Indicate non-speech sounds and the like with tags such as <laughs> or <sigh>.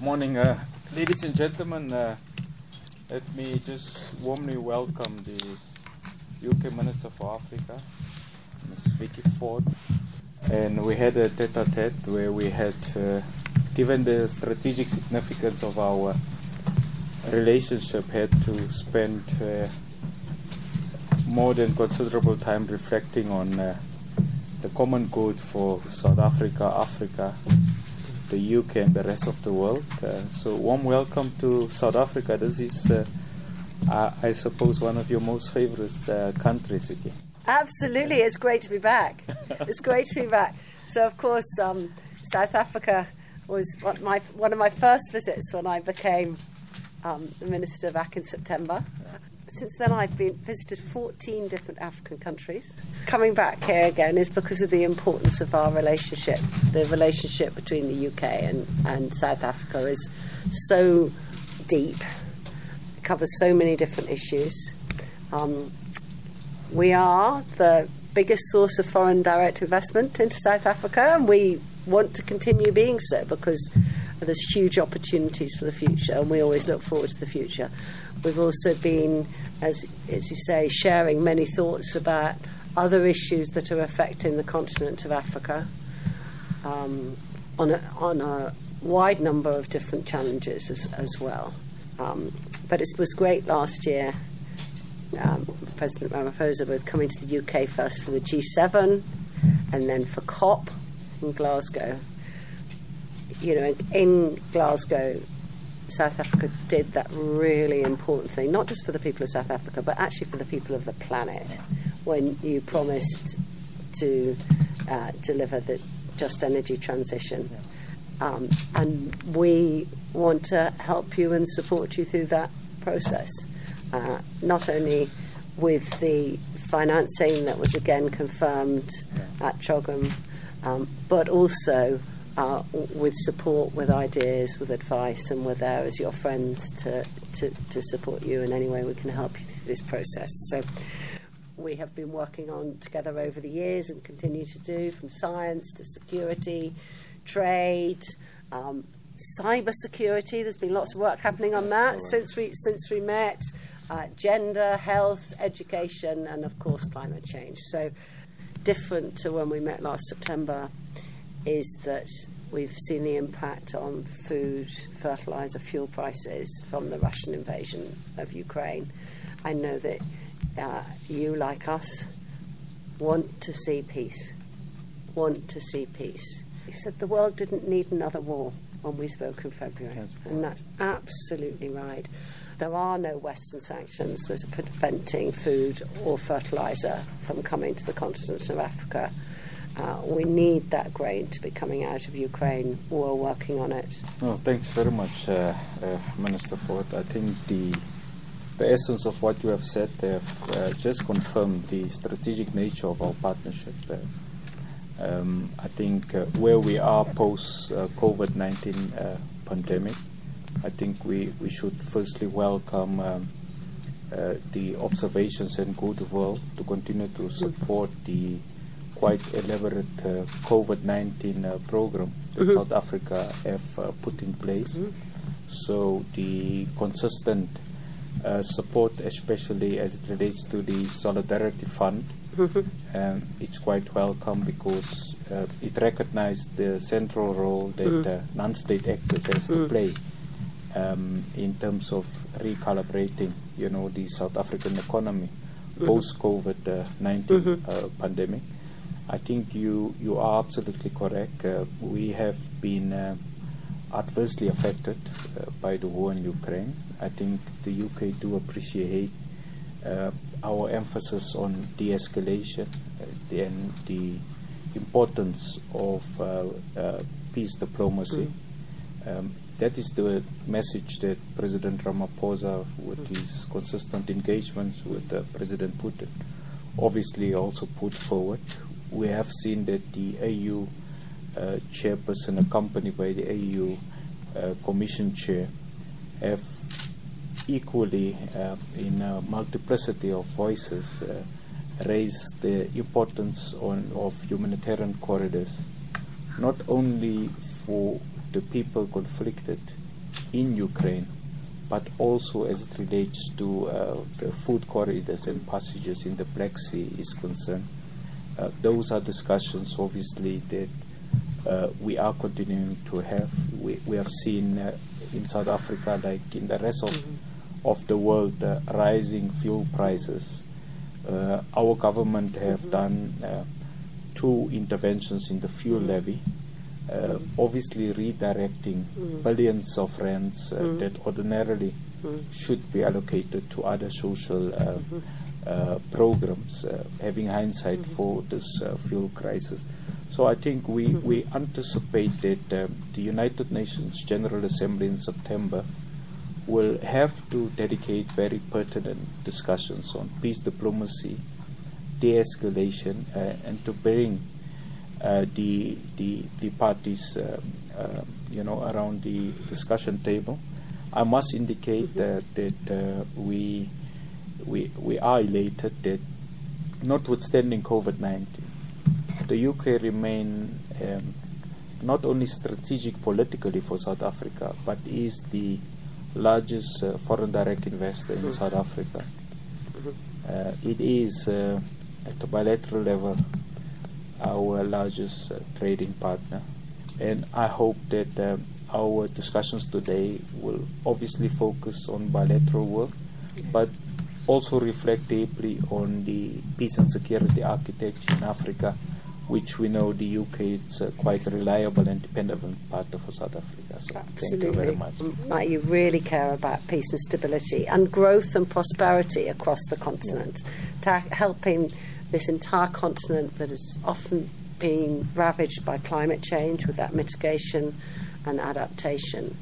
Morning, uh, ladies and gentlemen. Uh, let me just warmly welcome the UK Minister for Africa, Ms. Vicky Ford. And we had a tete a tete where we had, uh, given the strategic significance of our relationship, had to spend uh, more than considerable time reflecting on uh, the common good for South Africa, Africa, the UK and the rest of the world. Uh, so, warm welcome to South Africa. This is, uh, I, I suppose, one of your most favorite uh, countries, Vicky. Absolutely, it's great to be back. <laughs> it's great to be back. So, of course, um, South Africa was one, my, one of my first visits when I became um, the minister back in September. Since then, I've been visited 14 different African countries. Coming back here again is because of the importance of our relationship. The relationship between the UK and, and South Africa is so deep, it covers so many different issues. Um, we are the biggest source of foreign direct investment into South Africa, and we want to continue being so because there's huge opportunities for the future, and we always look forward to the future. We've also been, as, as you say, sharing many thoughts about other issues that are affecting the continent of Africa um, on, a, on a wide number of different challenges as, as well. Um, but it was great last year. Um, President Ramaphosa both coming to the UK first for the G7 and then for COP in Glasgow. You know, in Glasgow, South Africa did that really important thing, not just for the people of South Africa, but actually for the people of the planet, when you promised to uh, deliver the just energy transition. Um, and we want to help you and support you through that process, uh, not only with the financing that was again confirmed at CHOGM, um, but also uh, with support, with ideas, with advice, and we're there as your friends to, to, to support you in any way we can help you through this process. So we have been working on together over the years and continue to do from science to security, trade, um, cyber security. There's been lots of work happening on that since we since we met. Uh, gender, health, education, and of course climate change. So different to when we met last September is that we've seen the impact on food, fertilizer, fuel prices from the Russian invasion of Ukraine. I know that uh, you, like us, want to see peace. Want to see peace. He said the world didn't need another war when we spoke in February, That's and that's absolutely right. There are no Western sanctions that are preventing food or fertilizer from coming to the continent of Africa. Uh, we need that grain to be coming out of Ukraine. We're working on it. Oh, thanks very much, uh, uh, Minister Ford. I think the the essence of what you have said have uh, just confirmed the strategic nature of our partnership. Um, I think uh, where we are post uh, COVID 19 uh, pandemic, I think we, we should firstly welcome um, the observations and goodwill to continue to support the quite elaborate uh, COVID 19 uh, program that South Africa have uh, put in place. So the consistent uh, support, especially as it relates to the Solidarity Fund, um, it's quite welcome because uh, it recognized the central role that uh, non-state actors has to play um, in terms of recalibrating, you know, the South African economy post COVID-19 uh, pandemic. I think you you are absolutely correct. Uh, we have been uh, adversely affected uh, by the war in Ukraine. I think the UK do appreciate uh, our emphasis on de-escalation uh, and the importance of uh, uh, peace diplomacy. Um, that is the message that President Ramaphosa, with his consistent engagements with uh, President Putin, obviously also put forward. We have seen that the AU uh, chairperson, accompanied by the AU uh, Commission chair, have equally, uh, in a multiplicity of voices, uh, raised the importance on, of humanitarian corridors, not only for the people conflicted in Ukraine, but also as it relates to uh, the food corridors and passages in the Black Sea is concerned. Uh, those are discussions, obviously, that uh, we are continuing to have. We, we have seen uh, in South Africa, like in the rest of, mm-hmm. of the world, uh, rising fuel prices. Uh, our government have mm-hmm. done two interventions in the fuel mm-hmm. levy. Uh, obviously redirecting mm. billions of rands uh, mm. that ordinarily mm. should be allocated to other social mm-hmm. Programs, uh, having hindsight mm-hmm. for this uh, fuel crisis. So I think we, mm-hmm. we anticipate that um, the United Nations General Assembly in September will have to dedicate very pertinent discussions on peace diplomacy, de-escalation, and to bring uh, the, the, the parties um, uh, you know, around the discussion table. I must indicate that, that uh, we, we, we are elated that notwithstanding COVID-19, the UK remain um, not only strategic politically for South Africa, but is the largest uh, foreign direct investor in mm-hmm. South Africa. Mm-hmm. Uh, it is uh, at a bilateral level our largest uh, trading partner. And I hope that um, our discussions today will obviously focus on bilateral work, yes. but also reflect deeply on the peace and security architecture in Africa, which we know the UK is uh, quite a reliable and dependable part of South Africa. So Absolutely. thank you very much. Mm, you really care about peace and stability and growth and prosperity across the continent, yeah. helping this entire continent that has often been ravaged by climate change with that mitigation and adaptation.